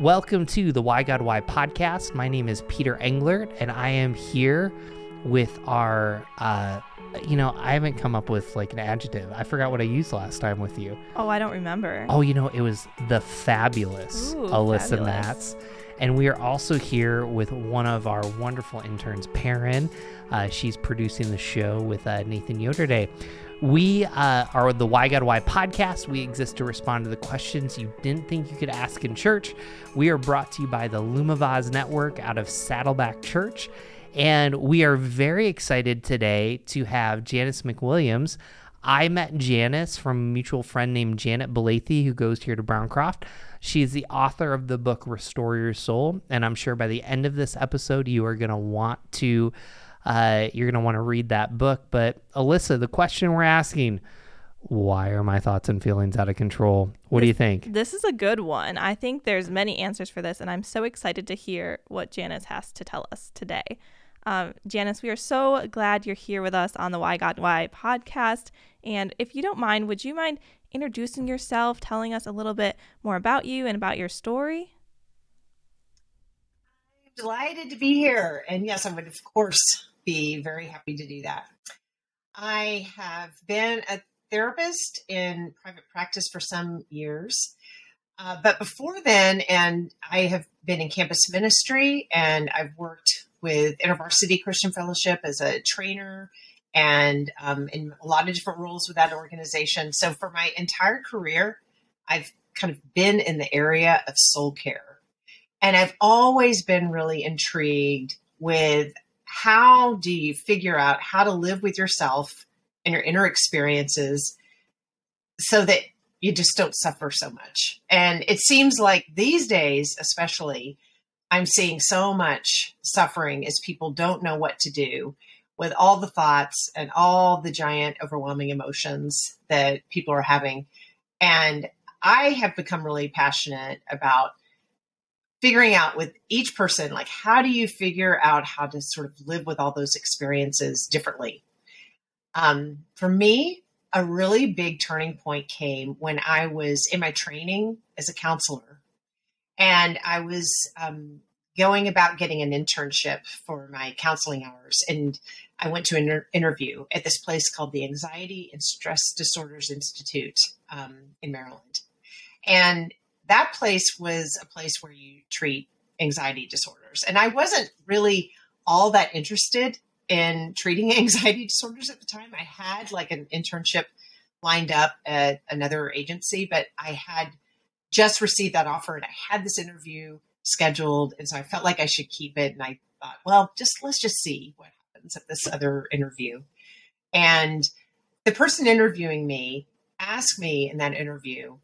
welcome to the Why God Why podcast. My name is Peter Englert, and I am here with our, uh, you know, I haven't come up with like an adjective. I forgot what I used last time with you. Oh, I don't remember. Oh, you know, it was the fabulous Ooh, Alyssa fabulous. Matz. And we are also here with one of our wonderful interns, Perrin. Uh, she's producing the show with uh, Nathan Yoderday. We uh, are the Why God Why podcast. We exist to respond to the questions you didn't think you could ask in church. We are brought to you by the Lumavaz Network out of Saddleback Church. And we are very excited today to have Janice McWilliams. I met Janice from a mutual friend named Janet Belathi, who goes here to Browncroft. She is the author of the book Restore Your Soul, and I'm sure by the end of this episode, you are going to want to uh, you're going to want to read that book. But Alyssa, the question we're asking: Why are my thoughts and feelings out of control? What do you think? This is a good one. I think there's many answers for this, and I'm so excited to hear what Janice has to tell us today. Um, Janice, we are so glad you're here with us on the Why God Why podcast. And if you don't mind, would you mind introducing yourself, telling us a little bit more about you and about your story? I'm delighted to be here. And yes, I would, of course, be very happy to do that. I have been a therapist in private practice for some years. Uh, but before then, and I have been in campus ministry and I've worked with InterVarsity Christian Fellowship as a trainer and um, in a lot of different roles with that organization. So for my entire career, I've kind of been in the area of soul care. And I've always been really intrigued with how do you figure out how to live with yourself and your inner experiences so that you just don't suffer so much. And it seems like these days, especially, I'm seeing so much suffering as people don't know what to do with all the thoughts and all the giant overwhelming emotions that people are having. And I have become really passionate about figuring out with each person like how do you figure out how to sort of live with all those experiences differently? Um, for me a really big turning point came when i was in my training as a counselor. And i was um, going about getting an internship for my counseling hours. And i went to an inter- interview at this place called the anxiety and stress disorders institute um, in maryland. And that place was a place where you treat anxiety disorders. And I wasn't really all that interested in treating anxiety disorders at the time. I had like an internship lined up at another agency, but I had just received that offer and I had this interview scheduled. And so I felt like I should keep it. And I thought, well, just let's just see what happens at this other interview. And the person interviewing me asked me in that interview,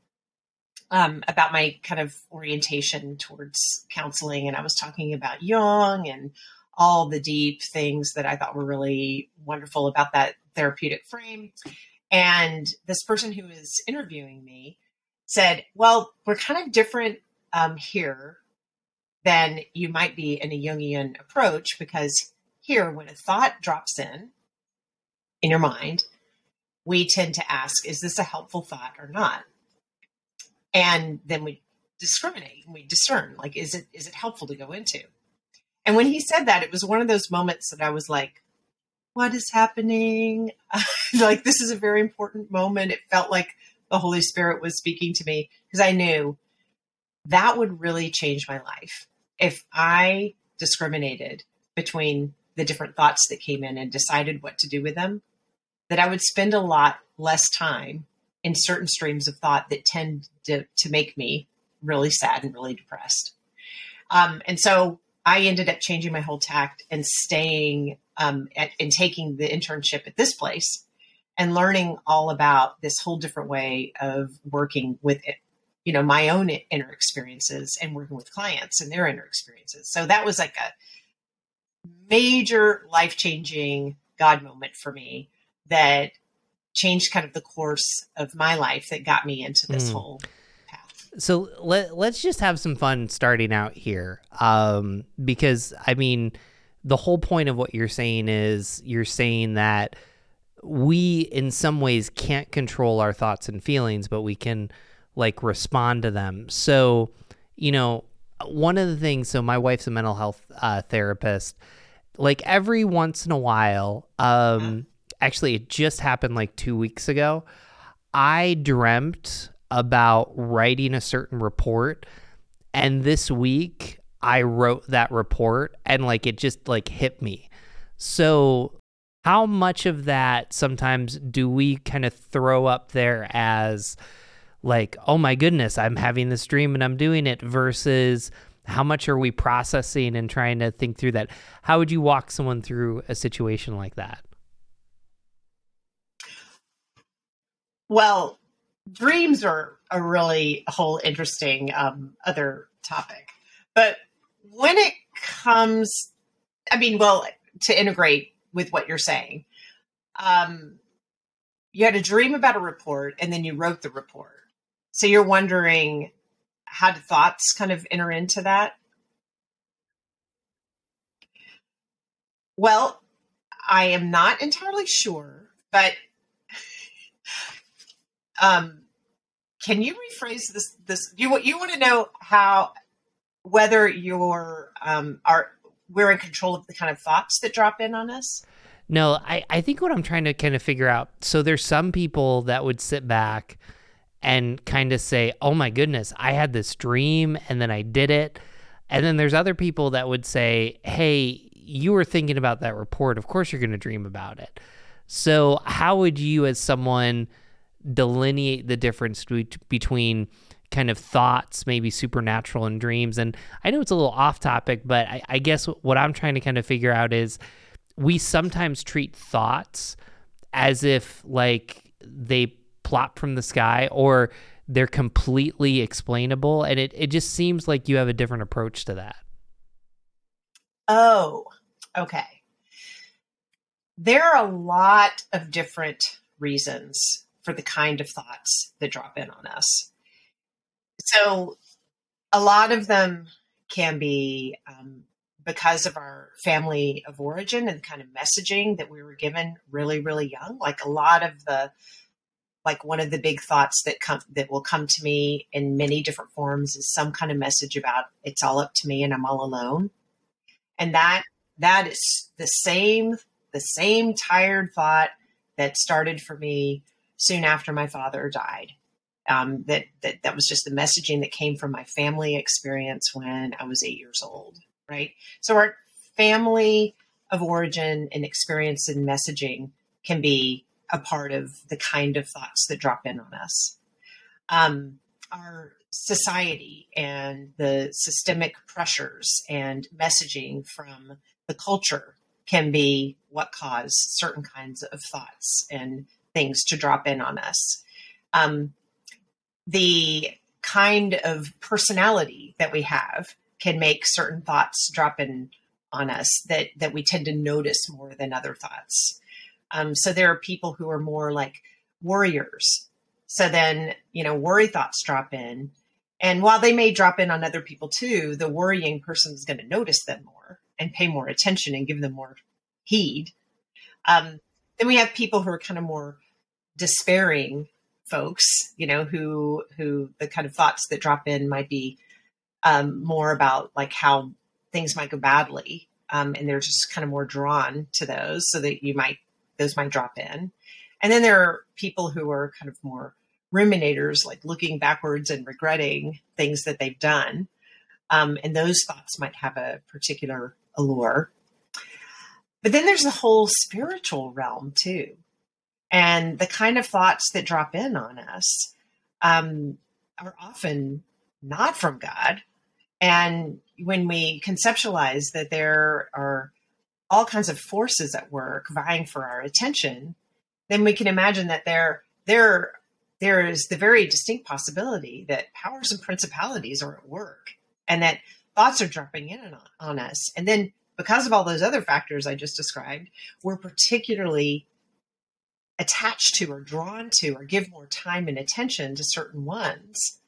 um, about my kind of orientation towards counseling. And I was talking about Jung and all the deep things that I thought were really wonderful about that therapeutic frame. And this person who was interviewing me said, Well, we're kind of different um, here than you might be in a Jungian approach because here, when a thought drops in in your mind, we tend to ask, Is this a helpful thought or not? And then we discriminate and we discern like is it is it helpful to go into? And when he said that it was one of those moments that i was like what is happening? Like this is a very important moment. It felt like the holy spirit was speaking to me because i knew that would really change my life if i discriminated between the different thoughts that came in and decided what to do with them that i would spend a lot less time in certain streams of thought that tend to, to make me really sad and really depressed. Um, and so I ended up changing my whole tact and staying um, at, and taking the internship at this place and learning all about this whole different way of working with it, you know, my own inner experiences and working with clients and their inner experiences. So that was like a major life changing God moment for me that changed kind of the course of my life that got me into this Mm. whole path. so let, let's just have some fun starting out here um, because i mean the whole point of what you're saying is you're saying that we in some ways can't control our thoughts and feelings but we can like respond to them so you know one of the things, so my wife's a mental health uh, therapist. Like every once in a while, um, actually, it just happened like two weeks ago. I dreamt about writing a certain report, and this week I wrote that report, and like it just like hit me. So, how much of that sometimes do we kind of throw up there as like, oh my goodness, I'm having this dream and I'm doing it versus how much are we processing and trying to think through that? How would you walk someone through a situation like that? Well, dreams are a really whole interesting um, other topic. But when it comes, I mean, well, to integrate with what you're saying, um, you had a dream about a report and then you wrote the report. So you're wondering how do thoughts kind of enter into that? Well, I am not entirely sure, but um, can you rephrase this? This you you want to know how whether you're um, are we're in control of the kind of thoughts that drop in on us? No, I, I think what I'm trying to kind of figure out. So there's some people that would sit back and kind of say, oh my goodness, I had this dream and then I did it. And then there's other people that would say, hey, you were thinking about that report. Of course, you're going to dream about it. So, how would you, as someone, delineate the difference between kind of thoughts, maybe supernatural and dreams? And I know it's a little off topic, but I, I guess what I'm trying to kind of figure out is we sometimes treat thoughts as if like they plop from the sky or they're completely explainable. And it, it just seems like you have a different approach to that. Oh okay. There are a lot of different reasons for the kind of thoughts that drop in on us so a lot of them can be um, because of our family of origin and the kind of messaging that we were given really really young like a lot of the like one of the big thoughts that come that will come to me in many different forms is some kind of message about it's all up to me and I'm all alone. And that that is the same the same tired thought that started for me soon after my father died. Um, that, that that was just the messaging that came from my family experience when I was eight years old, right? So our family of origin and experience and messaging can be a part of the kind of thoughts that drop in on us. Um, our society and the systemic pressures and messaging from the culture can be what cause certain kinds of thoughts and things to drop in on us. Um, the kind of personality that we have can make certain thoughts drop in on us that that we tend to notice more than other thoughts. Um, so there are people who are more like worriers. So then, you know, worry thoughts drop in. And while they may drop in on other people too, the worrying person is going to notice them more and pay more attention and give them more heed. Um, then we have people who are kind of more despairing folks, you know, who who the kind of thoughts that drop in might be um, more about like how things might go badly, um, and they're just kind of more drawn to those, so that you might those might drop in. And then there are people who are kind of more ruminators, like looking backwards and regretting things that they've done. Um, and those thoughts might have a particular allure. But then there's the whole spiritual realm too. And the kind of thoughts that drop in on us um, are often not from God. And when we conceptualize that there are all kinds of forces at work vying for our attention, then we can imagine that there there there is the very distinct possibility that powers and principalities are at work and that thoughts are dropping in on, on us. And then because of all those other factors I just described, we're particularly attached to or drawn to or give more time and attention to certain ones.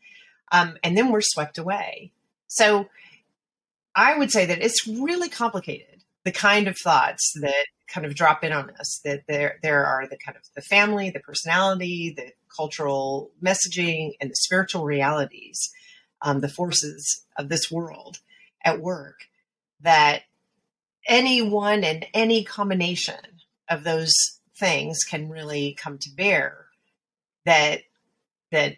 Um, and then we're swept away. So I would say that it's really complicated the kind of thoughts that kind of drop in on us that there there are the kind of the family the personality the cultural messaging and the spiritual realities um, the forces of this world at work, that any one and any combination of those things can really come to bear that that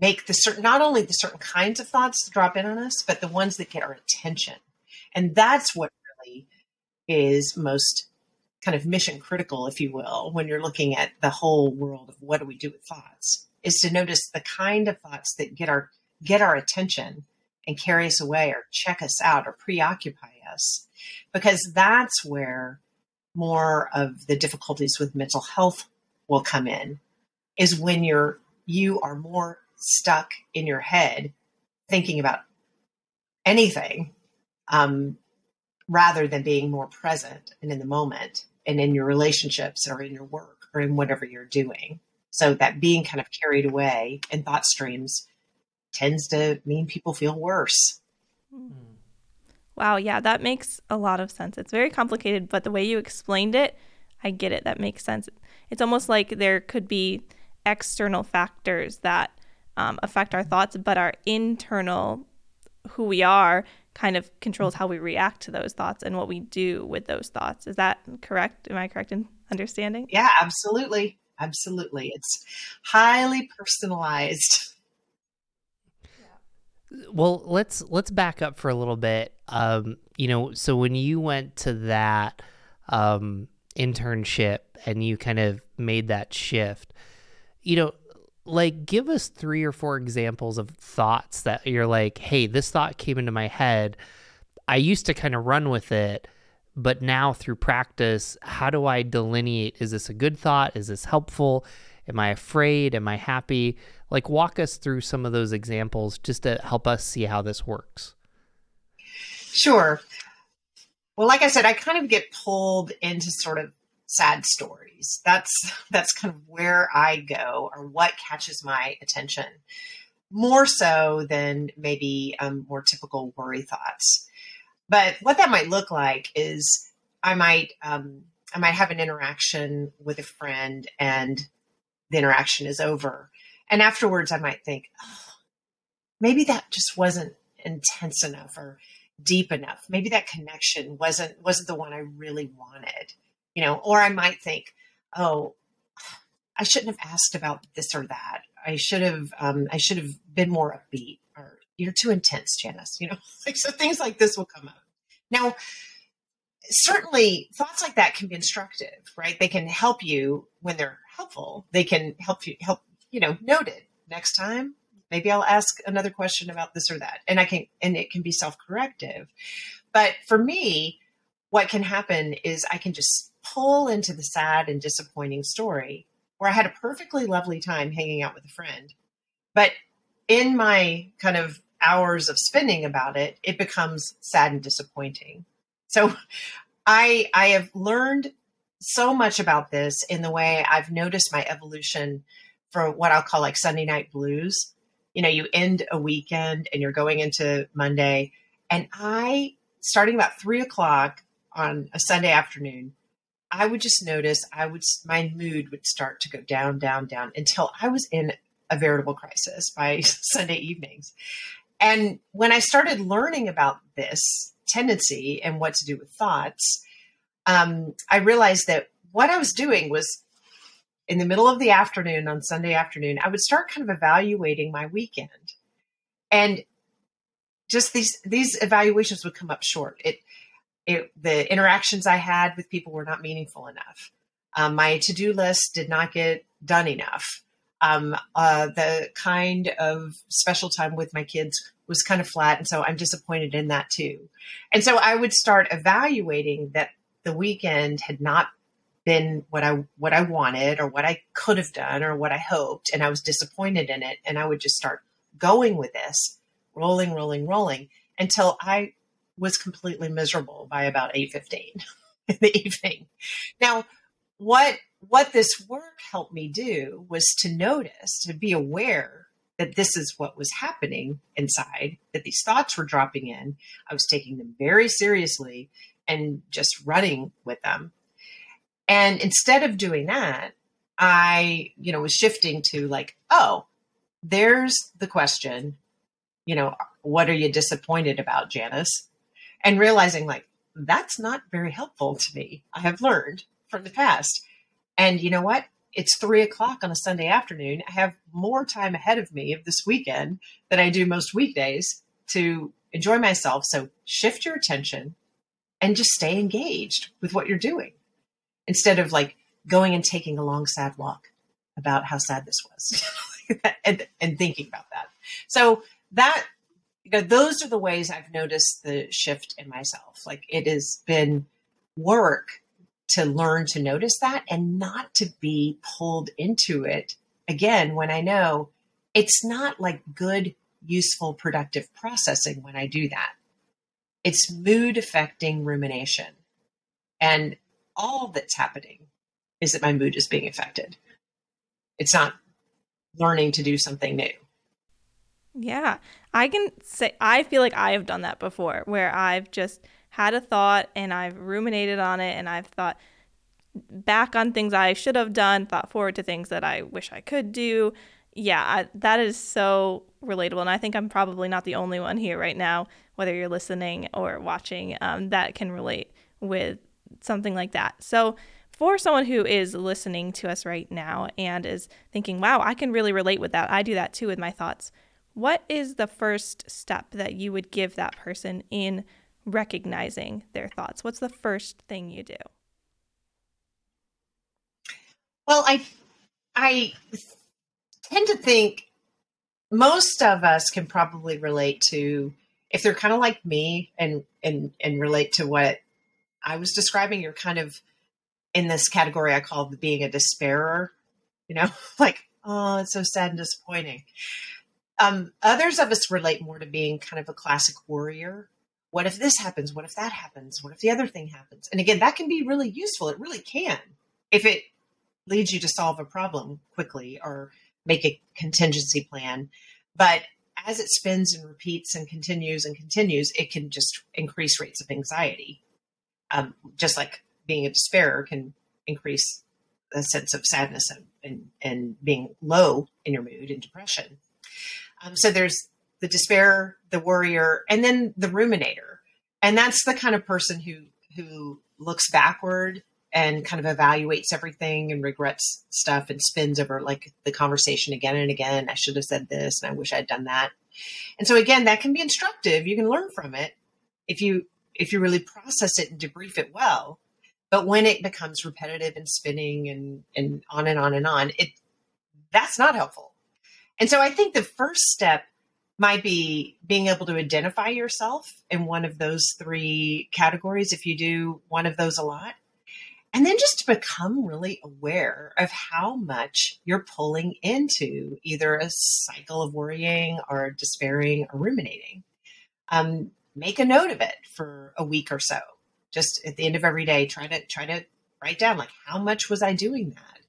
make the certain not only the certain kinds of thoughts drop in on us but the ones that get our attention. And that's what really is most kind of mission critical if you will when you're looking at the whole world of what do we do with thoughts is to notice the kind of thoughts that get our get our attention and carry us away or check us out or preoccupy us. Because that's where more of the difficulties with mental health will come in is when you're you are more stuck in your head thinking about anything um, rather than being more present and in the moment and in your relationships or in your work or in whatever you're doing so that being kind of carried away in thought streams tends to mean people feel worse hmm. Wow, yeah, that makes a lot of sense. It's very complicated, but the way you explained it, I get it. That makes sense. It's almost like there could be external factors that um, affect our thoughts, but our internal, who we are, kind of controls how we react to those thoughts and what we do with those thoughts. Is that correct? Am I correct in understanding? Yeah, absolutely. Absolutely. It's highly personalized. Well, let's let's back up for a little bit. Um, you know, so when you went to that um, internship and you kind of made that shift, you know, like give us three or four examples of thoughts that you're like, hey, this thought came into my head. I used to kind of run with it, but now through practice, how do I delineate? Is this a good thought? Is this helpful? Am I afraid? Am I happy? Like, walk us through some of those examples just to help us see how this works. Sure. Well, like I said, I kind of get pulled into sort of sad stories. That's that's kind of where I go or what catches my attention more so than maybe um, more typical worry thoughts. But what that might look like is I might um, I might have an interaction with a friend and the interaction is over, and afterwards I might think, maybe that just wasn't intense enough or deep enough. Maybe that connection wasn't wasn't the one I really wanted you know, or I might think, oh, I shouldn't have asked about this or that. I should have, um, I should have been more upbeat or you're too intense, Janice, you know, like, so things like this will come up. Now, certainly thoughts like that can be instructive, right? They can help you when they're helpful. They can help you help, you know, noted next time. Maybe I'll ask another question about this or that. And I can, and it can be self corrective. But for me, what can happen is I can just pull into the sad and disappointing story where I had a perfectly lovely time hanging out with a friend. But in my kind of hours of spinning about it, it becomes sad and disappointing. So I I have learned so much about this in the way I've noticed my evolution for what I'll call like Sunday night blues. You know, you end a weekend and you're going into Monday. And I, starting about three o'clock on a Sunday afternoon, I would just notice I would my mood would start to go down, down, down until I was in a veritable crisis by Sunday evenings. And when I started learning about this tendency and what to do with thoughts, um, I realized that what I was doing was in the middle of the afternoon on Sunday afternoon, I would start kind of evaluating my weekend. And just these these evaluations would come up short. It it, the interactions I had with people were not meaningful enough. Um, my to do list did not get done enough. Um, uh, the kind of special time with my kids was kind of flat, and so I'm disappointed in that too. And so I would start evaluating that the weekend had not been what I what I wanted or what I could have done or what I hoped, and I was disappointed in it. And I would just start going with this, rolling, rolling, rolling until I was completely miserable by about 8:15 in the evening. Now, what what this work helped me do was to notice, to be aware that this is what was happening inside, that these thoughts were dropping in. I was taking them very seriously and just running with them. And instead of doing that, I, you know, was shifting to like, oh, there's the question. you know, what are you disappointed about, Janice? And realizing like that's not very helpful to me. I have learned from the past. And you know what? It's three o'clock on a Sunday afternoon. I have more time ahead of me of this weekend than I do most weekdays to enjoy myself. So shift your attention and just stay engaged with what you're doing instead of like going and taking a long, sad walk about how sad this was and, and thinking about that. So that, you know, those are the ways I've noticed the shift in myself. Like it has been work to learn to notice that and not to be pulled into it again when I know it's not like good, useful, productive processing when I do that. It's mood affecting rumination. And all that's happening is that my mood is being affected. It's not learning to do something new. Yeah. I can say I feel like I have done that before where I've just had a thought and I've ruminated on it and I've thought back on things I should have done, thought forward to things that I wish I could do. Yeah, I, that is so relatable. And I think I'm probably not the only one here right now, whether you're listening or watching, um, that can relate with something like that. So, for someone who is listening to us right now and is thinking, wow, I can really relate with that, I do that too with my thoughts. What is the first step that you would give that person in recognizing their thoughts? What's the first thing you do? Well, I I tend to think most of us can probably relate to if they're kind of like me and and and relate to what I was describing. You're kind of in this category I call being a despairer. You know, like oh, it's so sad and disappointing. Um, others of us relate more to being kind of a classic worrier. What if this happens? What if that happens? What if the other thing happens? And again, that can be really useful. It really can if it leads you to solve a problem quickly or make a contingency plan. But as it spins and repeats and continues and continues, it can just increase rates of anxiety. Um, just like being a despairer can increase a sense of sadness and, and, and being low in your mood and depression. Um, so there's the despair, the worrier, and then the ruminator. And that's the kind of person who who looks backward and kind of evaluates everything and regrets stuff and spins over like the conversation again and again. I should have said this and I wish I'd done that. And so again, that can be instructive. You can learn from it if you if you really process it and debrief it well. But when it becomes repetitive and spinning and and on and on and on, it that's not helpful. And so I think the first step might be being able to identify yourself in one of those three categories if you do one of those a lot and then just to become really aware of how much you're pulling into either a cycle of worrying or despairing or ruminating. Um, make a note of it for a week or so. Just at the end of every day, try to try to write down like how much was I doing that?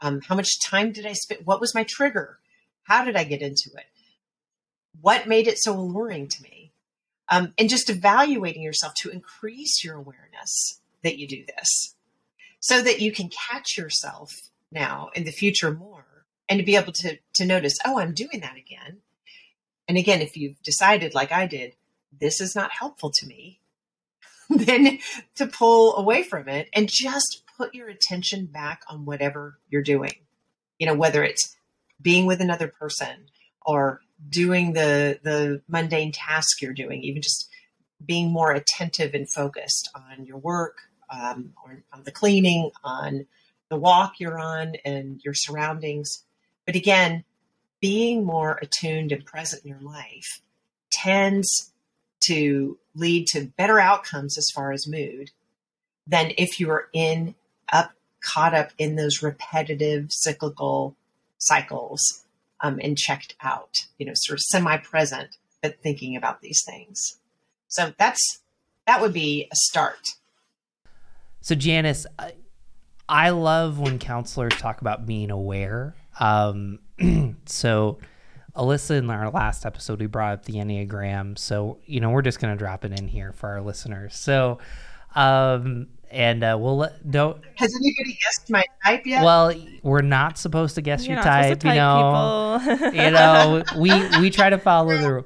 Um, how much time did I spend? What was my trigger? How did I get into it? What made it so alluring to me? Um, and just evaluating yourself to increase your awareness that you do this so that you can catch yourself now in the future more and to be able to to notice oh i'm doing that again and again if you've decided like i did this is not helpful to me then to pull away from it and just put your attention back on whatever you're doing you know whether it's being with another person or doing the the mundane task you're doing even just being more attentive and focused on your work um, on, on the cleaning, on the walk you're on, and your surroundings. But again, being more attuned and present in your life tends to lead to better outcomes as far as mood than if you are in up caught up in those repetitive cyclical cycles um, and checked out you know sort of semi-present but thinking about these things so that's that would be a start so Janice, I, I love when counselors talk about being aware. Um, so Alyssa, in our last episode, we brought up the Enneagram. So, you know, we're just going to drop it in here for our listeners. So, um, and uh, we'll let, don't. Has anybody guessed my type yet? Well, we're not supposed to guess You're your not type, supposed to you know. people. you know, we we try to follow the.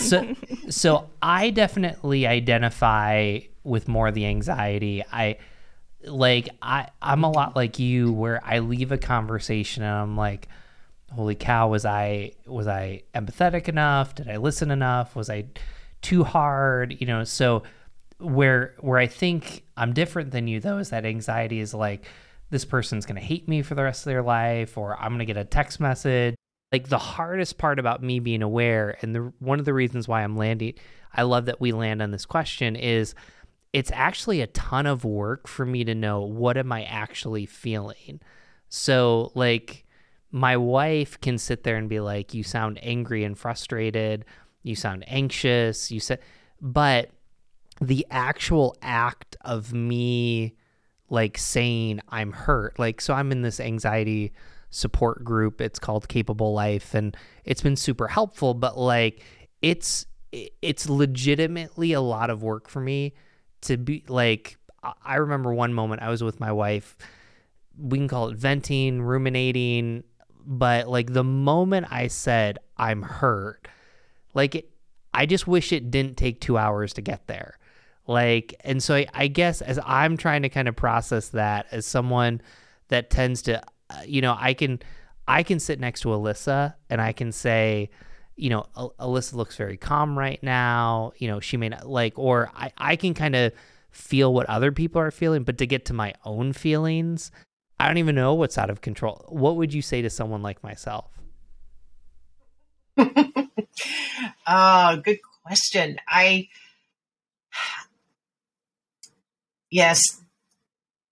So, so I definitely identify with more of the anxiety. I like I I'm a lot like you, where I leave a conversation and I'm like, "Holy cow! Was I was I empathetic enough? Did I listen enough? Was I too hard?" You know, so where where I think I'm different than you though is that anxiety is like this person's going to hate me for the rest of their life or I'm going to get a text message. Like the hardest part about me being aware and the one of the reasons why I'm landing I love that we land on this question is it's actually a ton of work for me to know what am I actually feeling. So like my wife can sit there and be like you sound angry and frustrated, you sound anxious, you said but the actual act of me like saying I'm hurt. Like, so I'm in this anxiety support group. It's called Capable Life, and it's been super helpful. But like, it's it's legitimately a lot of work for me to be like. I remember one moment I was with my wife. We can call it venting, ruminating, but like the moment I said I'm hurt, like it, I just wish it didn't take two hours to get there like, and so I, I guess as I'm trying to kind of process that as someone that tends to, uh, you know, I can, I can sit next to Alyssa and I can say, you know, Alyssa looks very calm right now. You know, she may not like, or I, I can kind of feel what other people are feeling, but to get to my own feelings, I don't even know what's out of control. What would you say to someone like myself? oh, good question. I, yes,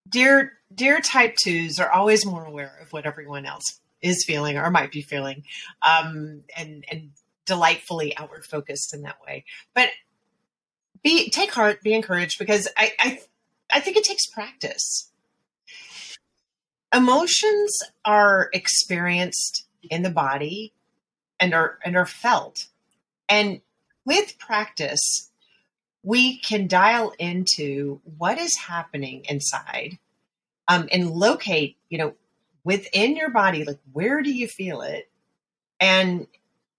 dear dear type twos are always more aware of what everyone else is feeling or might be feeling, um, and and delightfully outward focused in that way. But be take heart, be encouraged because I I, I think it takes practice. Emotions are experienced in the body and are and are felt. And with practice, we can dial into what is happening inside um, and locate, you know, within your body, like where do you feel it? And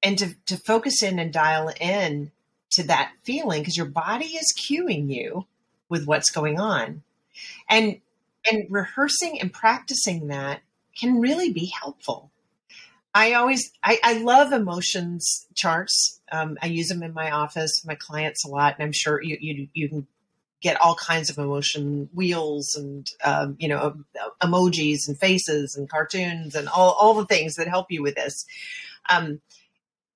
and to, to focus in and dial in to that feeling because your body is cueing you with what's going on. And and rehearsing and practicing that can really be helpful. I always I, I love emotions charts. Um, I use them in my office, my clients a lot, and I'm sure you you you can get all kinds of emotion wheels and um, you know emojis and faces and cartoons and all all the things that help you with this. Um,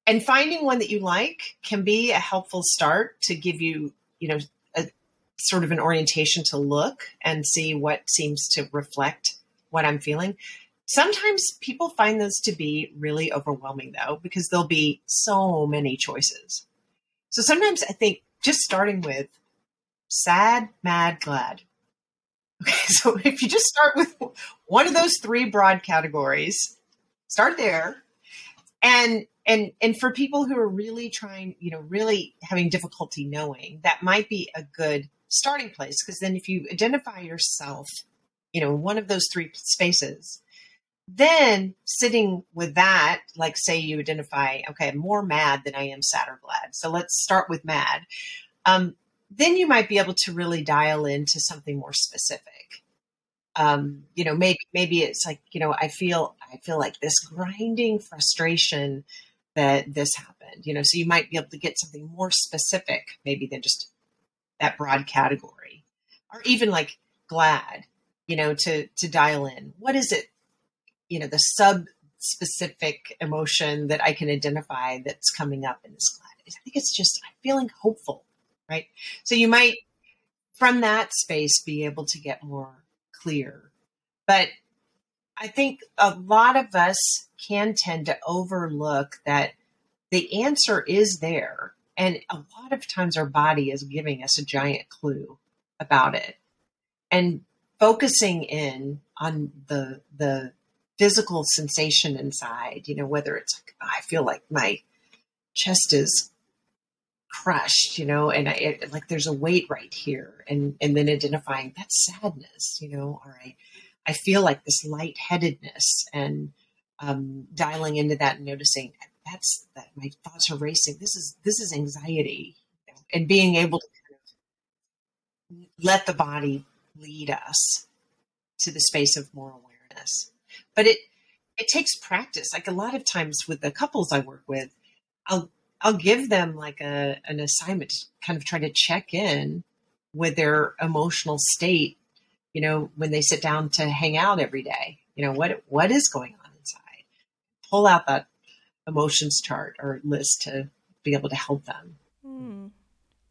and finding one that you like can be a helpful start to give you you know a sort of an orientation to look and see what seems to reflect what I'm feeling Sometimes people find those to be really overwhelming, though, because there'll be so many choices. So sometimes I think just starting with sad, mad, glad. Okay, so if you just start with one of those three broad categories, start there. And and and for people who are really trying, you know, really having difficulty knowing, that might be a good starting place because then if you identify yourself, you know, one of those three spaces, then sitting with that, like say you identify, okay, more mad than I am sad or glad. So let's start with mad. Um, then you might be able to really dial into something more specific. Um, you know, maybe maybe it's like, you know, I feel I feel like this grinding frustration that this happened. You know, so you might be able to get something more specific, maybe than just that broad category, or even like glad. You know, to to dial in. What is it you know the sub specific emotion that I can identify that's coming up in this class. I think it's just I'm feeling hopeful, right? So you might from that space be able to get more clear. But I think a lot of us can tend to overlook that the answer is there. And a lot of times our body is giving us a giant clue about it. And focusing in on the the physical sensation inside, you know, whether it's like, oh, I feel like my chest is crushed, you know, and I it, like there's a weight right here, and and then identifying that's sadness, you know. All right, I feel like this lightheadedness, and um, dialing into that and noticing that's that my thoughts are racing. This is this is anxiety, you know, and being able to kind of let the body lead us to the space of more awareness. But it it takes practice. Like a lot of times with the couples I work with, I'll I'll give them like a an assignment to kind of try to check in with their emotional state, you know, when they sit down to hang out every day. You know, what what is going on inside? Pull out that emotions chart or list to be able to help them. Hmm.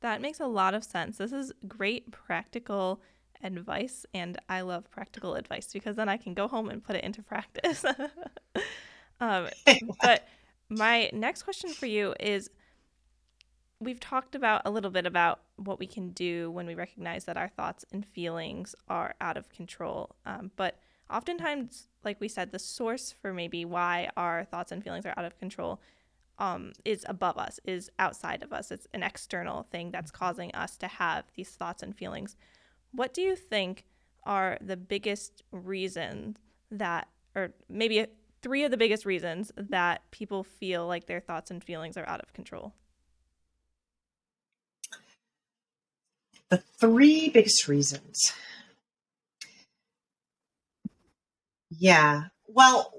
That makes a lot of sense. This is great practical advice, and I love practical advice because then I can go home and put it into practice. um, but my next question for you is we've talked about a little bit about what we can do when we recognize that our thoughts and feelings are out of control. Um, but oftentimes, like we said, the source for maybe why our thoughts and feelings are out of control um, is above us, is outside of us. It's an external thing that's causing us to have these thoughts and feelings. What do you think are the biggest reasons that, or maybe three of the biggest reasons that people feel like their thoughts and feelings are out of control? The three biggest reasons. Yeah. Well,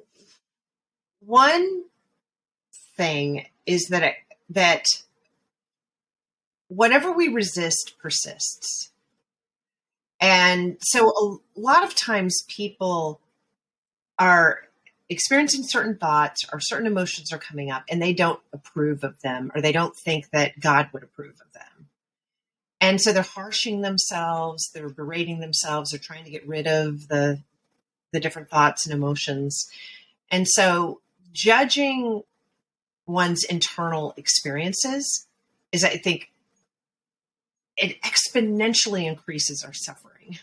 one thing is that it, that whatever we resist persists. And so a lot of times people are experiencing certain thoughts or certain emotions are coming up and they don't approve of them or they don't think that God would approve of them. And so they're harshing themselves, they're berating themselves, they're trying to get rid of the the different thoughts and emotions. And so judging one's internal experiences is I think it exponentially increases our suffering.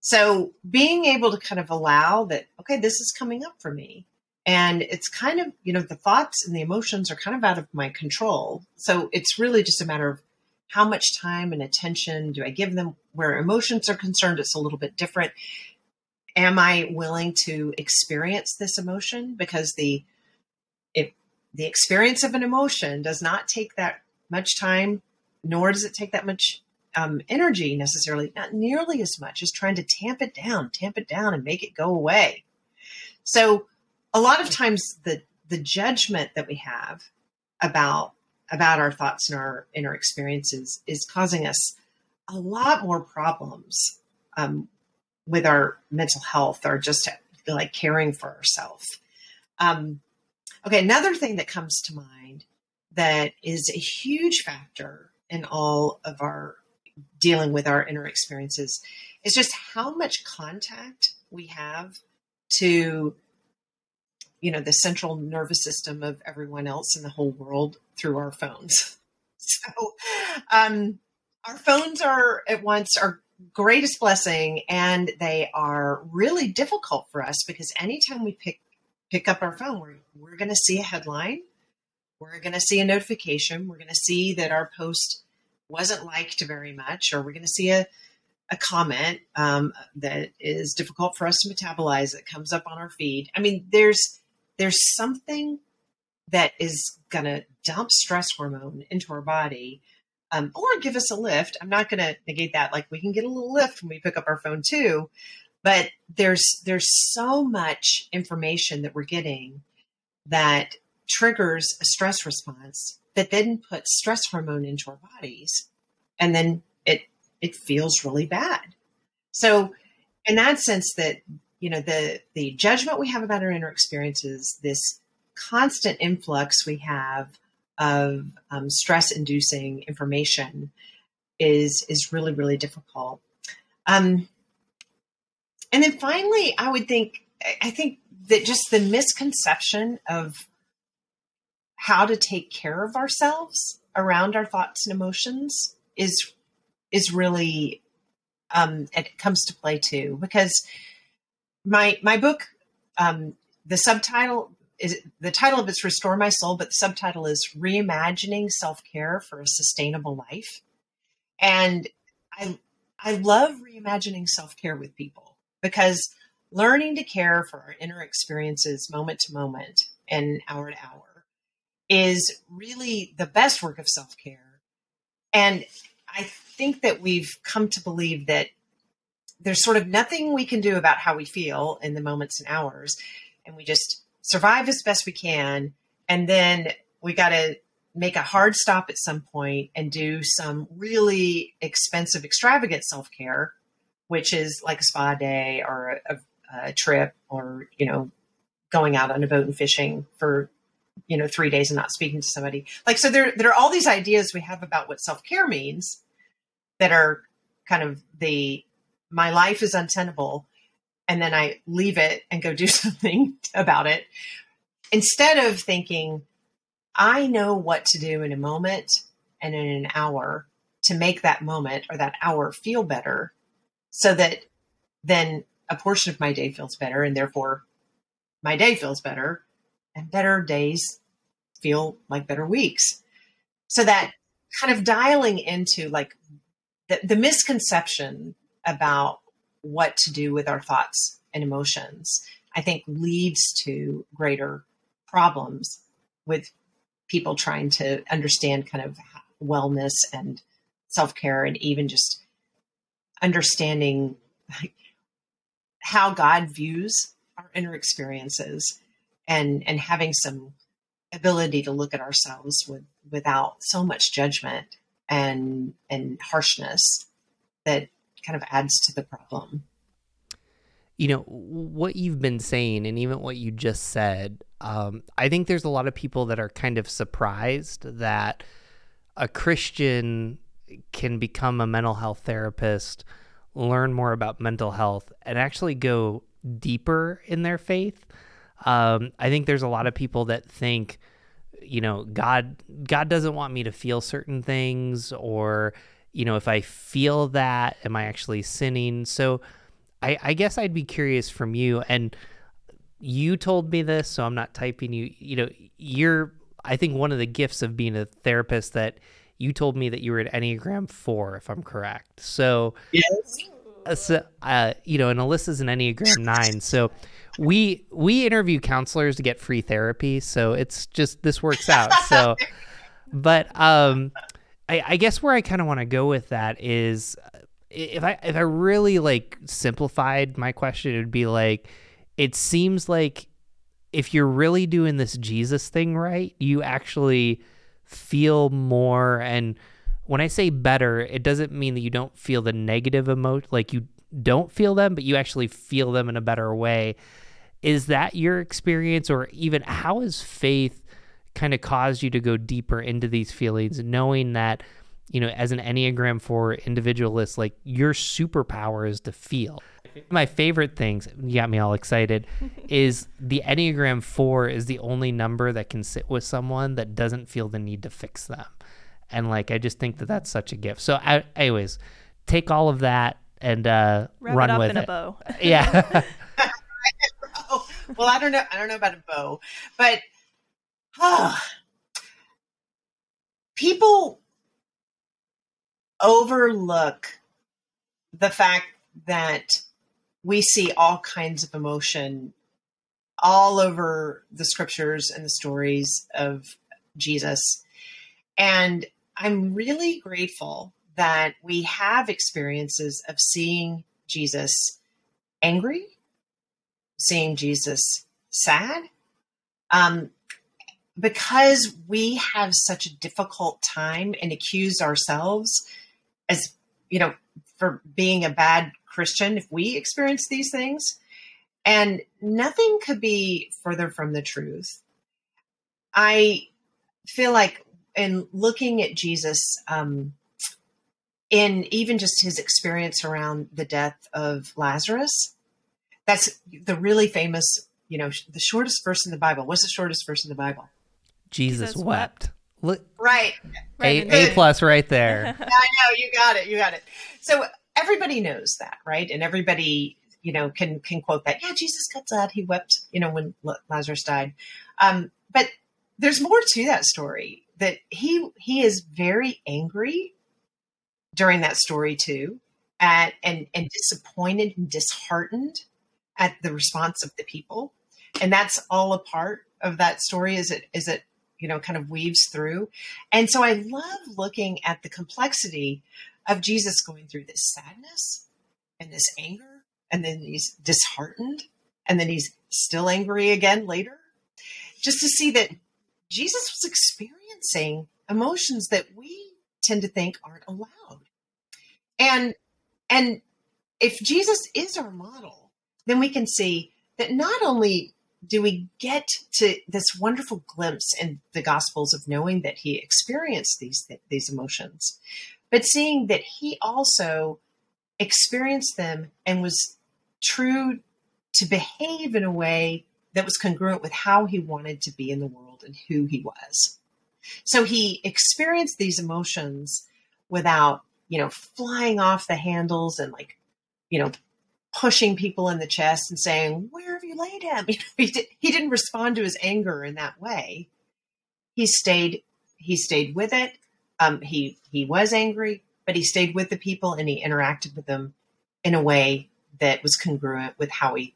So being able to kind of allow that, okay, this is coming up for me. And it's kind of, you know, the thoughts and the emotions are kind of out of my control. So it's really just a matter of how much time and attention do I give them? Where emotions are concerned, it's a little bit different. Am I willing to experience this emotion? Because the if the experience of an emotion does not take that much time, nor does it take that much um, energy necessarily, not nearly as much as trying to tamp it down, tamp it down, and make it go away. So, a lot of times, the the judgment that we have about about our thoughts and our inner experiences is causing us a lot more problems um, with our mental health or just like caring for ourselves. Um, okay, another thing that comes to mind that is a huge factor in all of our dealing with our inner experiences is just how much contact we have to you know the central nervous system of everyone else in the whole world through our phones. So um, our phones are at once our greatest blessing and they are really difficult for us because anytime we pick pick up our phone we're, we're going to see a headline we're going to see a notification we're going to see that our post wasn't liked very much, or we're going to see a, a comment um, that is difficult for us to metabolize that comes up on our feed. I mean, there's there's something that is going to dump stress hormone into our body um, or give us a lift. I'm not going to negate that. Like we can get a little lift when we pick up our phone too, but there's there's so much information that we're getting that triggers a stress response that then puts stress hormone into our bodies and then it it feels really bad. So in that sense that you know the the judgment we have about our inner experiences this constant influx we have of um, stress inducing information is is really really difficult. Um, and then finally i would think i think that just the misconception of how to take care of ourselves around our thoughts and emotions is is really um, it comes to play too because my my book um, the subtitle is the title of it's Restore My Soul, but the subtitle is Reimagining Self Care for a Sustainable Life. And I I love reimagining self care with people because learning to care for our inner experiences moment to moment and hour to hour is really the best work of self care. And I think that we've come to believe that there's sort of nothing we can do about how we feel in the moments and hours. And we just survive as best we can. And then we got to make a hard stop at some point and do some really expensive, extravagant self care, which is like a spa day or a, a, trip or, you know, going out on a boat and fishing for, you know, three days and not speaking to somebody. Like, so there, there are all these ideas we have about what self care means that are kind of the my life is untenable and then I leave it and go do something about it instead of thinking, I know what to do in a moment and in an hour to make that moment or that hour feel better so that then a portion of my day feels better and therefore my day feels better and better days feel like better weeks. So that kind of dialing into like the, the misconception about what to do with our thoughts and emotions, I think leads to greater problems with people trying to understand kind of wellness and self care and even just understanding how God views our inner experiences and and having some ability to look at ourselves with without so much judgment and and harshness that kind of adds to the problem. You know, what you've been saying and even what you just said, um, I think there's a lot of people that are kind of surprised that a Christian can become a mental health therapist, learn more about mental health, and actually go deeper in their faith. Um, I think there's a lot of people that think, you know, God God doesn't want me to feel certain things, or you know, if I feel that, am I actually sinning? So I, I guess I'd be curious from you, and you told me this, so I'm not typing you. You know, you're, I think, one of the gifts of being a therapist that you told me that you were an Enneagram 4, if I'm correct. So, yes. So, uh, you know, and Alyssa's an Enneagram 9. So, we we interview counselors to get free therapy so it's just this works out so but um I, I guess where I kind of want to go with that is if I if I really like simplified my question, it would be like it seems like if you're really doing this Jesus thing right, you actually feel more and when I say better, it doesn't mean that you don't feel the negative emotion like you don't feel them, but you actually feel them in a better way. Is that your experience or even how has faith kind of caused you to go deeper into these feelings, knowing that, you know, as an Enneagram 4 individualist, like your superpower is to feel. My favorite things, you got me all excited, is the Enneagram 4 is the only number that can sit with someone that doesn't feel the need to fix them. And like, I just think that that's such a gift. So, I, anyways, take all of that and uh, Wrap run it up with in it. a bow. Yeah. oh, well, I don't know. I don't know about a bow, but oh, people overlook the fact that we see all kinds of emotion all over the scriptures and the stories of Jesus. And I'm really grateful that we have experiences of seeing Jesus angry, seeing Jesus sad, um, because we have such a difficult time and accuse ourselves as you know for being a bad christian if we experience these things. And nothing could be further from the truth. I feel like in looking at jesus um, in even just his experience around the death of lazarus that's the really famous you know the shortest verse in the bible what's the shortest verse in the bible Jesus, Jesus wept. Look, right Right a, a plus right there. I know you got it. You got it. So everybody knows that, right? And everybody you know, can can quote that. Yeah, Jesus got sad. He wept, you know, when Lazarus died. Um, but there's more to that story. That he he is very angry during that story too, at, and and disappointed and disheartened at the response of the people, and that's all a part of that story. Is it is it you know kind of weaves through, and so I love looking at the complexity of Jesus going through this sadness and this anger, and then he's disheartened, and then he's still angry again later. Just to see that Jesus was experiencing emotions that we tend to think aren't allowed. And and if Jesus is our model, then we can see that not only do we get to this wonderful glimpse in the gospels of knowing that he experienced these these emotions but seeing that he also experienced them and was true to behave in a way that was congruent with how he wanted to be in the world and who he was. So he experienced these emotions without, you know, flying off the handles and like, you know, pushing people in the chest and saying, "Where have you laid him?" You know, he, did, he didn't respond to his anger in that way. He stayed he stayed with it um, he he was angry, but he stayed with the people and he interacted with them in a way that was congruent with how he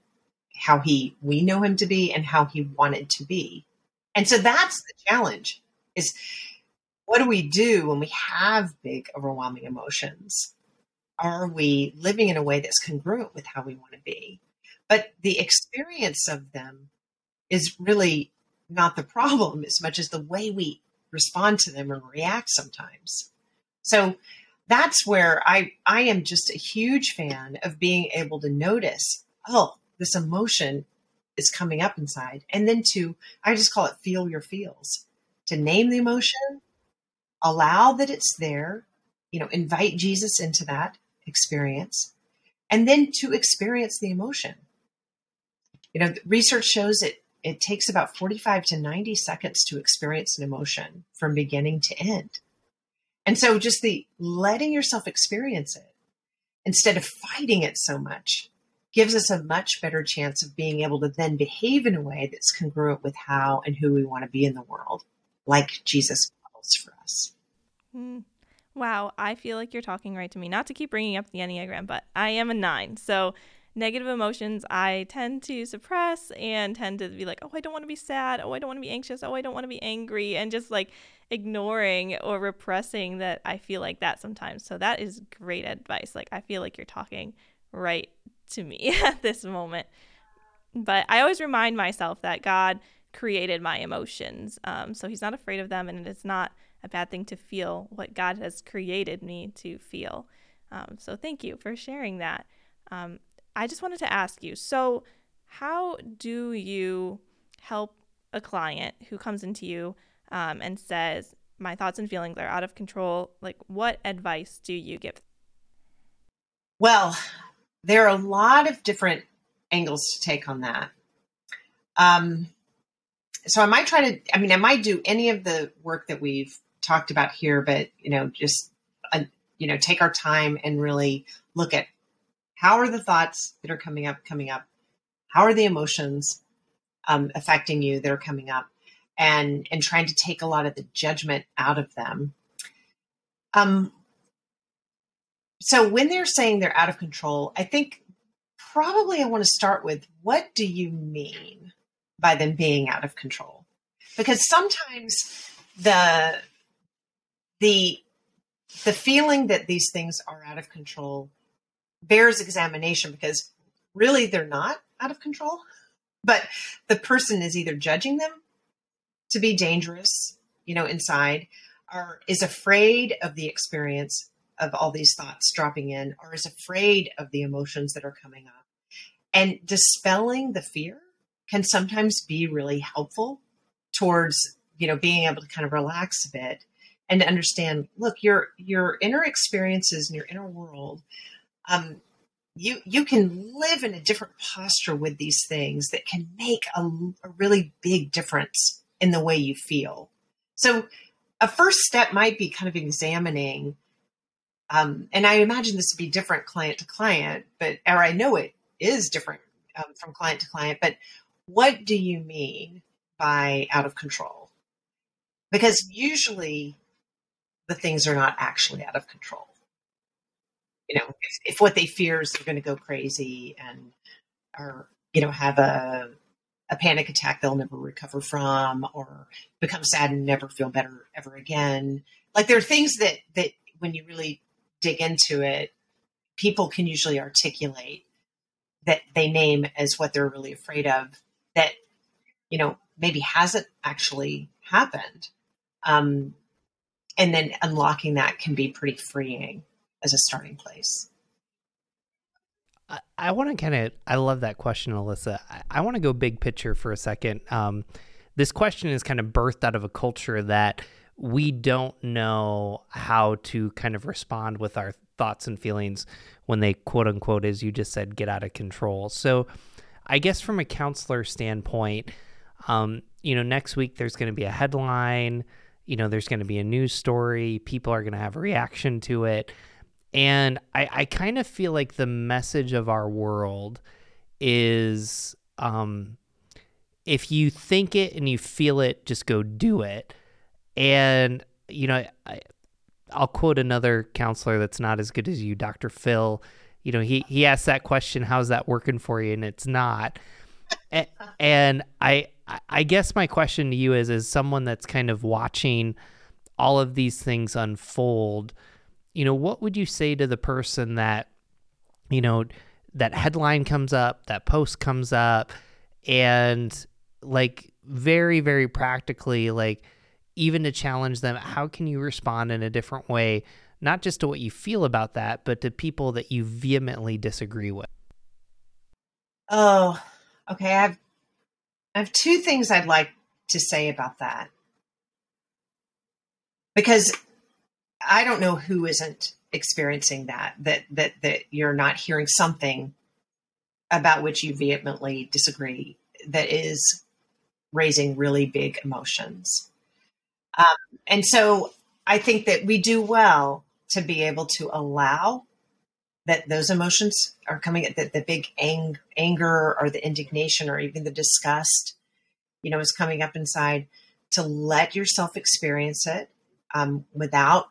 how he we know him to be and how he wanted to be. And so that's the challenge is what do we do when we have big overwhelming emotions? Are we living in a way that's congruent with how we want to be? But the experience of them is really not the problem as much as the way we respond to them and react sometimes. So that's where I I am just a huge fan of being able to notice, oh, this emotion is coming up inside. And then to I just call it feel your feels. To name the emotion, allow that it's there, you know, invite Jesus into that experience, and then to experience the emotion. You know, research shows it it takes about 45 to 90 seconds to experience an emotion from beginning to end. And so just the letting yourself experience it instead of fighting it so much gives us a much better chance of being able to then behave in a way that's congruent with how and who we want to be in the world, like Jesus models for us. Mm. Wow, I feel like you're talking right to me. Not to keep bringing up the Enneagram, but I am a nine. So negative emotions I tend to suppress and tend to be like, oh, I don't want to be sad. Oh, I don't want to be anxious. Oh, I don't want to be angry. And just like ignoring or repressing that I feel like that sometimes. So that is great advice. Like, I feel like you're talking right to me at this moment. But I always remind myself that God created my emotions. Um, so he's not afraid of them, and it's not a bad thing to feel what God has created me to feel. Um, so thank you for sharing that. Um, I just wanted to ask you so, how do you help a client who comes into you um, and says, My thoughts and feelings are out of control? Like, what advice do you give? Well, there are a lot of different angles to take on that. Um, so I might try to, I mean, I might do any of the work that we've talked about here, but, you know, just, uh, you know, take our time and really look at how are the thoughts that are coming up coming up? How are the emotions um, affecting you that are coming up? And and trying to take a lot of the judgment out of them. Um, so when they're saying they're out of control, I think probably I want to start with what do you mean by them being out of control? Because sometimes the the the feeling that these things are out of control bears examination because really they're not out of control, but the person is either judging them to be dangerous, you know, inside, or is afraid of the experience of all these thoughts dropping in, or is afraid of the emotions that are coming up. And dispelling the fear can sometimes be really helpful towards, you know, being able to kind of relax a bit and understand, look, your your inner experiences and your inner world um, you you can live in a different posture with these things that can make a, a really big difference in the way you feel. So, a first step might be kind of examining, um, and I imagine this would be different client to client, but or I know it is different um, from client to client. But what do you mean by out of control? Because usually the things are not actually out of control. You know, if, if what they fear is they're going to go crazy and or you know have a a panic attack they'll never recover from or become sad and never feel better ever again like there are things that that when you really dig into it people can usually articulate that they name as what they're really afraid of that you know maybe hasn't actually happened um, and then unlocking that can be pretty freeing as a starting place I, I want to kind of, I love that question, Alyssa. I, I want to go big picture for a second. Um, this question is kind of birthed out of a culture that we don't know how to kind of respond with our thoughts and feelings when they quote unquote, as you just said, get out of control. So, I guess from a counselor standpoint, um, you know, next week there's going to be a headline, you know, there's going to be a news story, people are going to have a reaction to it. And I, I kind of feel like the message of our world is um, if you think it and you feel it, just go do it. And, you know, I, I'll quote another counselor that's not as good as you, Dr. Phil. You know, he, he asked that question, how's that working for you? And it's not. and I, I guess my question to you is, as someone that's kind of watching all of these things unfold, you know, what would you say to the person that, you know, that headline comes up, that post comes up, and like very, very practically, like even to challenge them, how can you respond in a different way, not just to what you feel about that, but to people that you vehemently disagree with? Oh, okay. I've I have two things I'd like to say about that. Because I don't know who isn't experiencing that that that that you're not hearing something about which you vehemently disagree that is raising really big emotions. Um, and so I think that we do well to be able to allow that those emotions are coming at the, the big ang- anger or the indignation or even the disgust, you know, is coming up inside to let yourself experience it um, without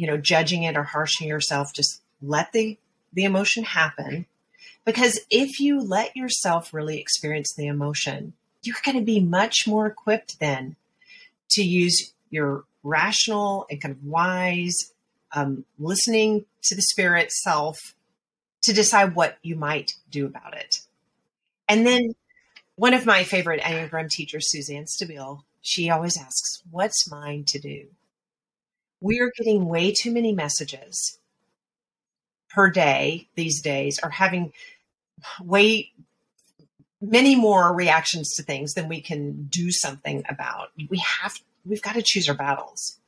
you know, judging it or harshing yourself. Just let the the emotion happen. Because if you let yourself really experience the emotion, you're going to be much more equipped then to use your rational and kind of wise um, listening to the spirit self to decide what you might do about it. And then one of my favorite Enneagram teachers, Suzanne Stabile, she always asks, What's mine to do? we are getting way too many messages per day these days or having way many more reactions to things than we can do something about we have we've got to choose our battles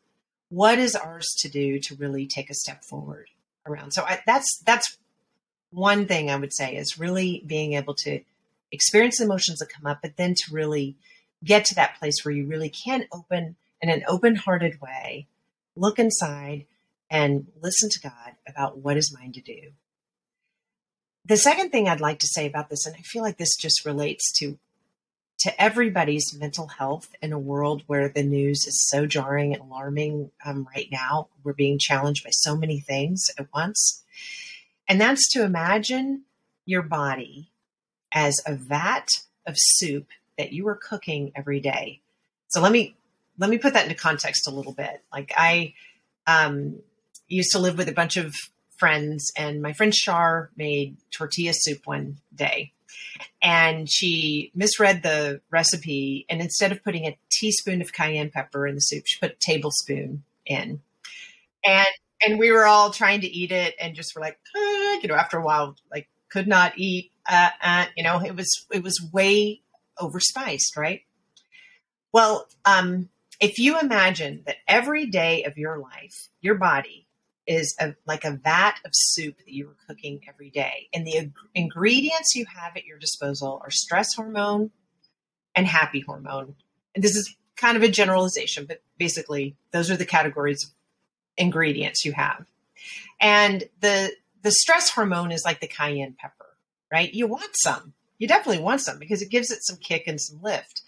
what is ours to do to really take a step forward around so I, that's that's one thing i would say is really being able to experience the emotions that come up but then to really get to that place where you really can open in an open-hearted way look inside and listen to God about what is mine to do. The second thing I'd like to say about this, and I feel like this just relates to to everybody's mental health in a world where the news is so jarring and alarming um, right now. We're being challenged by so many things at once. And that's to imagine your body as a vat of soup that you are cooking every day. So let me let me put that into context a little bit. Like I um, used to live with a bunch of friends, and my friend Shar made tortilla soup one day, and she misread the recipe, and instead of putting a teaspoon of cayenne pepper in the soup, she put a tablespoon in, and and we were all trying to eat it, and just were like, ah, you know, after a while, like could not eat. Uh, uh, you know, it was it was way overspiced, right? Well, um, if you imagine that every day of your life, your body is a, like a vat of soup that you are cooking every day, and the ag- ingredients you have at your disposal are stress hormone and happy hormone. And this is kind of a generalization, but basically, those are the categories of ingredients you have. And the the stress hormone is like the cayenne pepper, right? You want some. You definitely want some because it gives it some kick and some lift.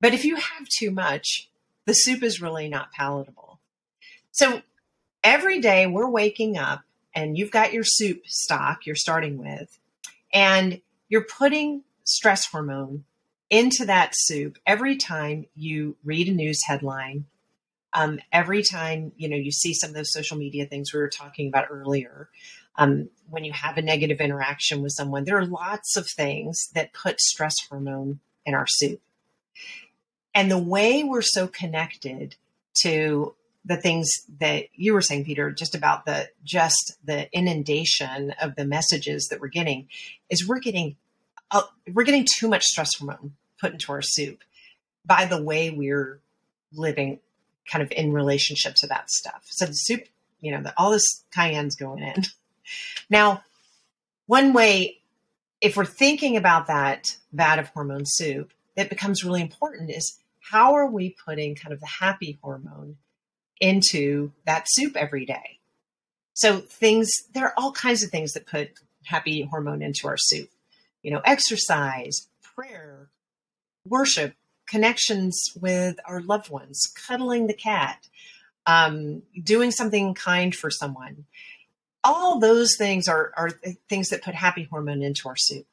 But if you have too much, the soup is really not palatable. So every day we're waking up and you've got your soup stock you're starting with, and you're putting stress hormone into that soup every time you read a news headline. Um, every time you know you see some of those social media things we were talking about earlier, um, when you have a negative interaction with someone, there are lots of things that put stress hormone in our soup. And the way we're so connected to the things that you were saying, Peter, just about the just the inundation of the messages that we're getting, is we're getting uh, we're getting too much stress hormone put into our soup by the way we're living, kind of in relationship to that stuff. So the soup, you know, the, all this cayenne's going in. Now, one way, if we're thinking about that vat of hormone soup, that becomes really important is how are we putting kind of the happy hormone into that soup every day? So things, there are all kinds of things that put happy hormone into our soup. You know, exercise, prayer, worship, connections with our loved ones, cuddling the cat, um, doing something kind for someone all those things are, are things that put happy hormone into our soup.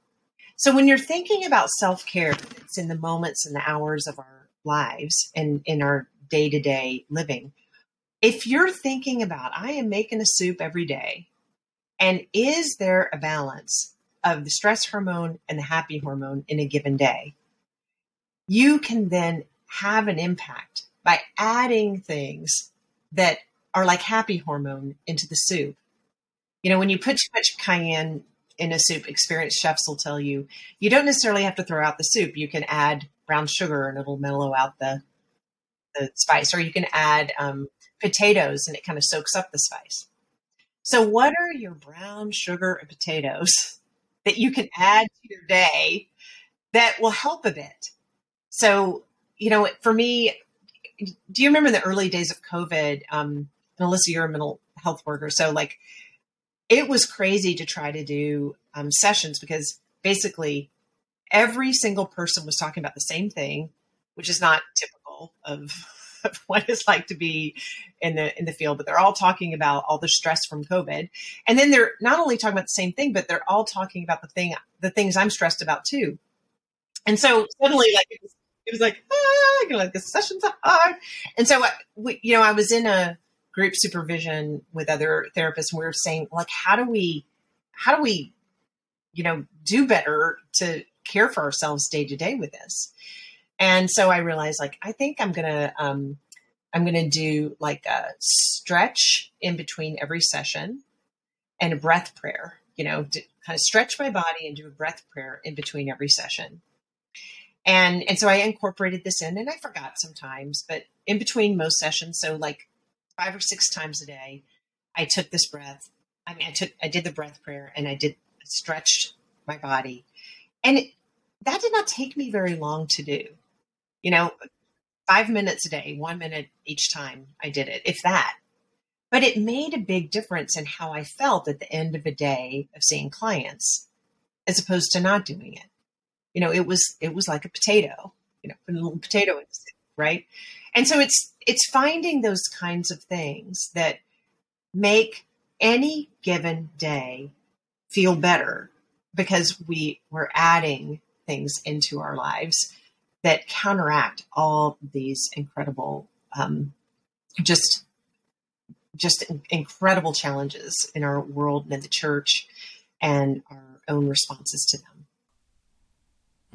So when you're thinking about self care, it's in the moments and the hours of our lives and in our day to day living. If you're thinking about, I am making a soup every day, and is there a balance of the stress hormone and the happy hormone in a given day? You can then have an impact by adding things that are like happy hormone into the soup you know, when you put too much cayenne in a soup, experienced chefs will tell you you don't necessarily have to throw out the soup. You can add brown sugar and it'll mellow out the the spice, or you can add um, potatoes and it kind of soaks up the spice. So, what are your brown sugar and potatoes that you can add to your day that will help a bit? So, you know, for me, do you remember the early days of COVID? Um, Melissa, you're a mental health worker, so like it was crazy to try to do um, sessions because basically every single person was talking about the same thing, which is not typical of, what it's like to be in the in the field. But they're all talking about all the stress from COVID, and then they're not only talking about the same thing, but they're all talking about the thing the things I'm stressed about too. And so suddenly, like it was, it was like ah, you know, like the sessions hard. And so, I, we, you know, I was in a group supervision with other therapists and we were saying like how do we how do we you know do better to care for ourselves day to day with this and so i realized like i think i'm gonna um i'm gonna do like a stretch in between every session and a breath prayer you know to kind of stretch my body and do a breath prayer in between every session and and so i incorporated this in and i forgot sometimes but in between most sessions so like five or six times a day, I took this breath. I mean, I took, I did the breath prayer and I did stretched my body. And it, that did not take me very long to do. You know, five minutes a day, one minute each time I did it, if that. But it made a big difference in how I felt at the end of a day of seeing clients as opposed to not doing it. You know, it was, it was like a potato, you know, put a little potato in, right? And so it's it's finding those kinds of things that make any given day feel better because we we're adding things into our lives that counteract all these incredible um, just just incredible challenges in our world and in the church and our own responses to them.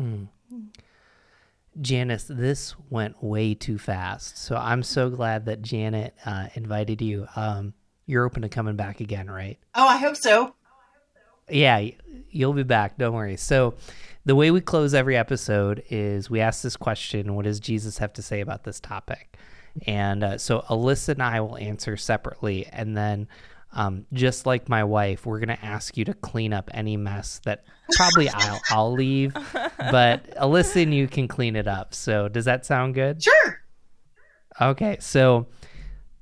Mm. Janice, this went way too fast. So I'm so glad that Janet uh, invited you. Um, you're open to coming back again, right? Oh, I hope so. Yeah, you'll be back. Don't worry. So, the way we close every episode is we ask this question What does Jesus have to say about this topic? And uh, so, Alyssa and I will answer separately. And then um, just like my wife, we're gonna ask you to clean up any mess that probably I'll I'll leave, but Alyssa and you can clean it up. So does that sound good? Sure. Okay, so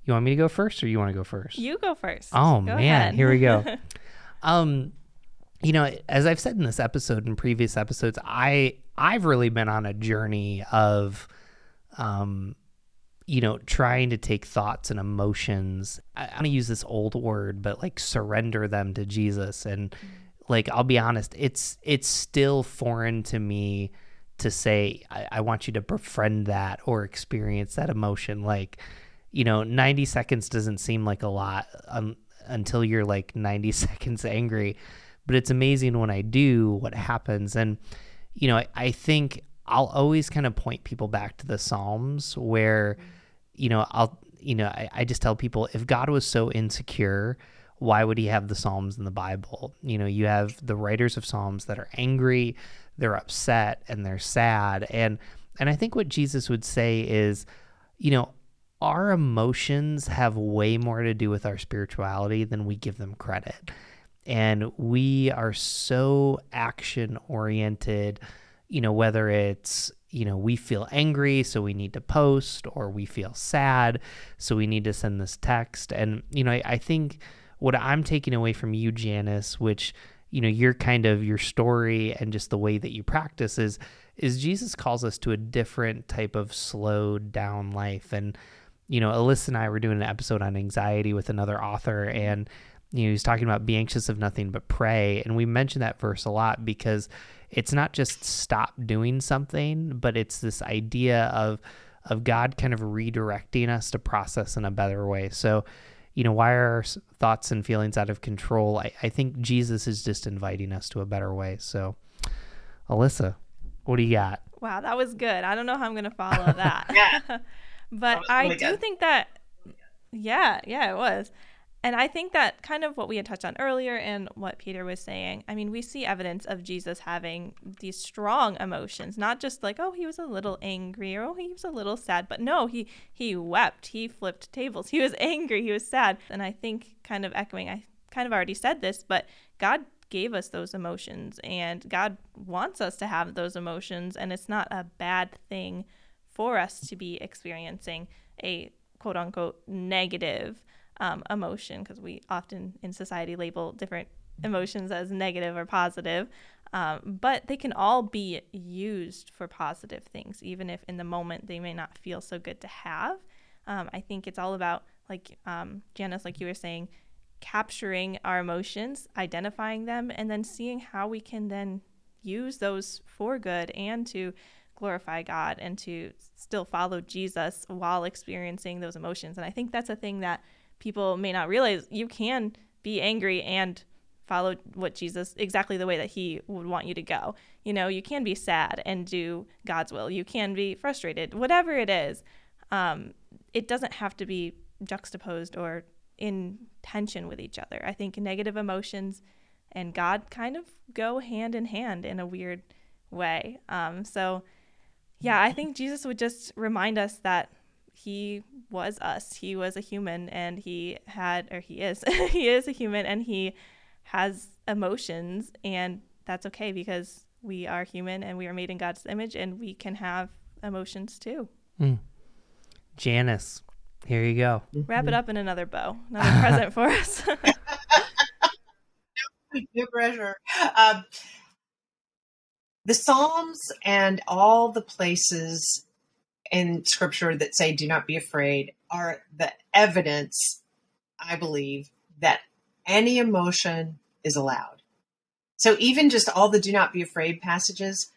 you want me to go first, or you want to go first? You go first. Oh go man, here we go. um, you know, as I've said in this episode and previous episodes, I I've really been on a journey of um you know, trying to take thoughts and emotions. I, I'm gonna use this old word, but like surrender them to Jesus. And mm-hmm. like, I'll be honest, it's it's still foreign to me to say I, I want you to befriend that or experience that emotion. Like, you know, 90 seconds doesn't seem like a lot um, until you're like 90 seconds angry. But it's amazing when I do what happens. And, you know, I, I think I'll always kind of point people back to the Psalms where, you know, I'll, you know, I, I just tell people if God was so insecure, why would he have the Psalms in the Bible? You know, you have the writers of Psalms that are angry, they're upset, and they're sad. And and I think what Jesus would say is, you know, our emotions have way more to do with our spirituality than we give them credit. And we are so action oriented, you know, whether it's, you know, we feel angry, so we need to post, or we feel sad, so we need to send this text. And, you know, I, I think what I'm taking away from you, Janice, which, you know, your kind of your story and just the way that you practice is, is Jesus calls us to a different type of slowed down life. And, you know, Alyssa and I were doing an episode on anxiety with another author, and you know, he's talking about be anxious of nothing but pray. And we mention that verse a lot because it's not just stop doing something, but it's this idea of of God kind of redirecting us to process in a better way. So, you know, why are our thoughts and feelings out of control? I, I think Jesus is just inviting us to a better way. So, Alyssa, what do you got? Wow, that was good. I don't know how I'm going to follow that. yeah. but I do good. think that, yeah, yeah, it was. And I think that kind of what we had touched on earlier and what Peter was saying, I mean, we see evidence of Jesus having these strong emotions, not just like, oh, he was a little angry or oh, he was a little sad, but no, he he wept, he flipped tables, he was angry, he was sad. And I think kind of echoing, I kind of already said this, but God gave us those emotions and God wants us to have those emotions and it's not a bad thing for us to be experiencing a quote unquote negative um, emotion because we often in society label different emotions as negative or positive. Um, but they can all be used for positive things, even if in the moment they may not feel so good to have. Um, I think it's all about, like um, Janice, like you were saying, capturing our emotions, identifying them, and then seeing how we can then use those for good and to glorify God and to still follow Jesus while experiencing those emotions. And I think that's a thing that people may not realize you can be angry and follow what Jesus exactly the way that he would want you to go. You know, you can be sad and do God's will. You can be frustrated, whatever it is. Um, it doesn't have to be juxtaposed or in tension with each other. I think negative emotions and God kind of go hand in hand in a weird way. Um, so, yeah, I think Jesus would just remind us that he was us. He was a human and he had, or he is, he is a human and he has emotions. And that's okay because we are human and we are made in God's image and we can have emotions too. Mm. Janice, here you go. Wrap it up in another bow, another present for us. no pressure. Um, the Psalms and all the places in scripture that say do not be afraid are the evidence, I believe, that any emotion is allowed. So even just all the do not be afraid passages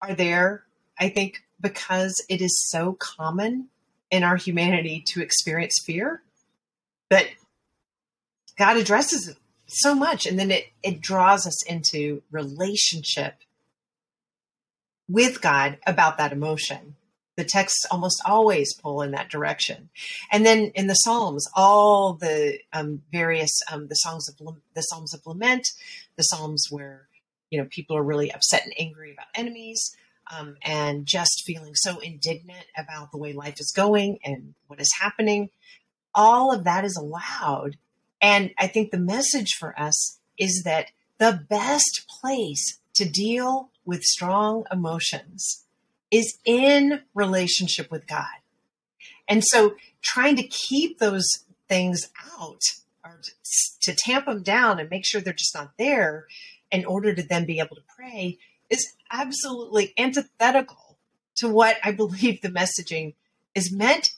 are there, I think, because it is so common in our humanity to experience fear that God addresses it so much and then it, it draws us into relationship with God about that emotion the texts almost always pull in that direction. And then in the Psalms, all the um, various um, the songs of the Psalms of lament, the Psalms where you know people are really upset and angry about enemies, um, and just feeling so indignant about the way life is going and what is happening. All of that is allowed, and I think the message for us is that the best place to deal with strong emotions is in relationship with God. And so trying to keep those things out or to tamp them down and make sure they're just not there in order to then be able to pray is absolutely antithetical to what I believe the messaging is meant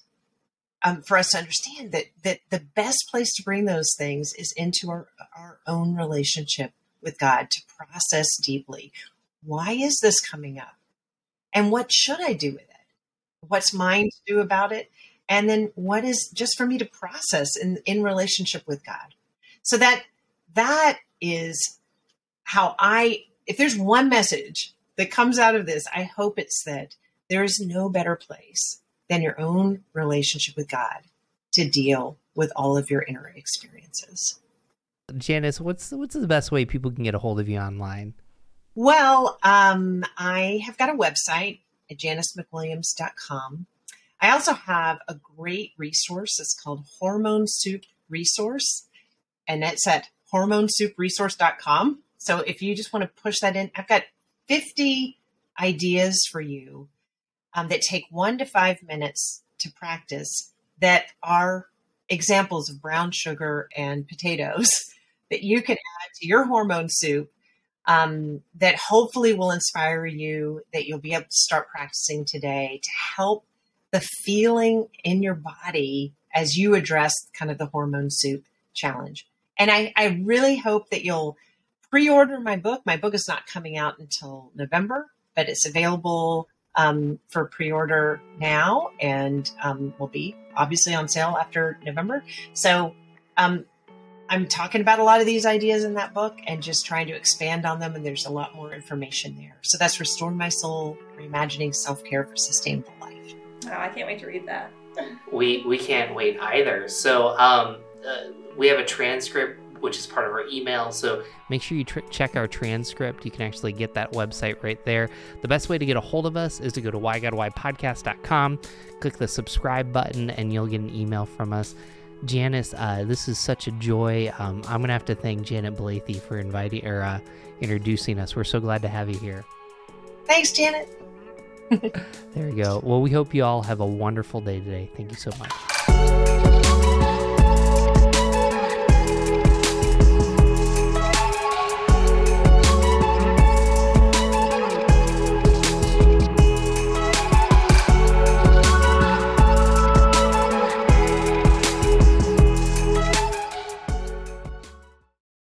um, for us to understand that that the best place to bring those things is into our, our own relationship with God to process deeply. Why is this coming up? And what should I do with it? What's mine to do about it? And then what is just for me to process in, in relationship with God? So that that is how I, if there's one message that comes out of this, I hope it's that there is no better place than your own relationship with God to deal with all of your inner experiences. Janice, what's what's the best way people can get a hold of you online? Well, um, I have got a website at janicemcwilliams.com. I also have a great resource. It's called Hormone Soup Resource, and that's at hormonesoupresource.com. So if you just want to push that in, I've got 50 ideas for you um, that take one to five minutes to practice that are examples of brown sugar and potatoes that you can add to your hormone soup um, that hopefully will inspire you that you'll be able to start practicing today to help the feeling in your body as you address kind of the hormone soup challenge. And I, I really hope that you'll pre order my book. My book is not coming out until November, but it's available um, for pre order now and um, will be obviously on sale after November. So um, I'm talking about a lot of these ideas in that book and just trying to expand on them. And there's a lot more information there. So that's Restore My Soul, Reimagining Self Care for Sustainable Life. Oh, I can't wait to read that. we we can't wait either. So um, uh, we have a transcript which is part of our email. So make sure you tr- check our transcript. You can actually get that website right there. The best way to get a hold of us is to go to whygodwhypodcast.com, click the subscribe button, and you'll get an email from us. Janice, uh, this is such a joy. Um, I'm gonna have to thank Janet Blathy for inviting or uh, introducing us. We're so glad to have you here. Thanks, Janet. there you go. Well, we hope you all have a wonderful day today. Thank you so much.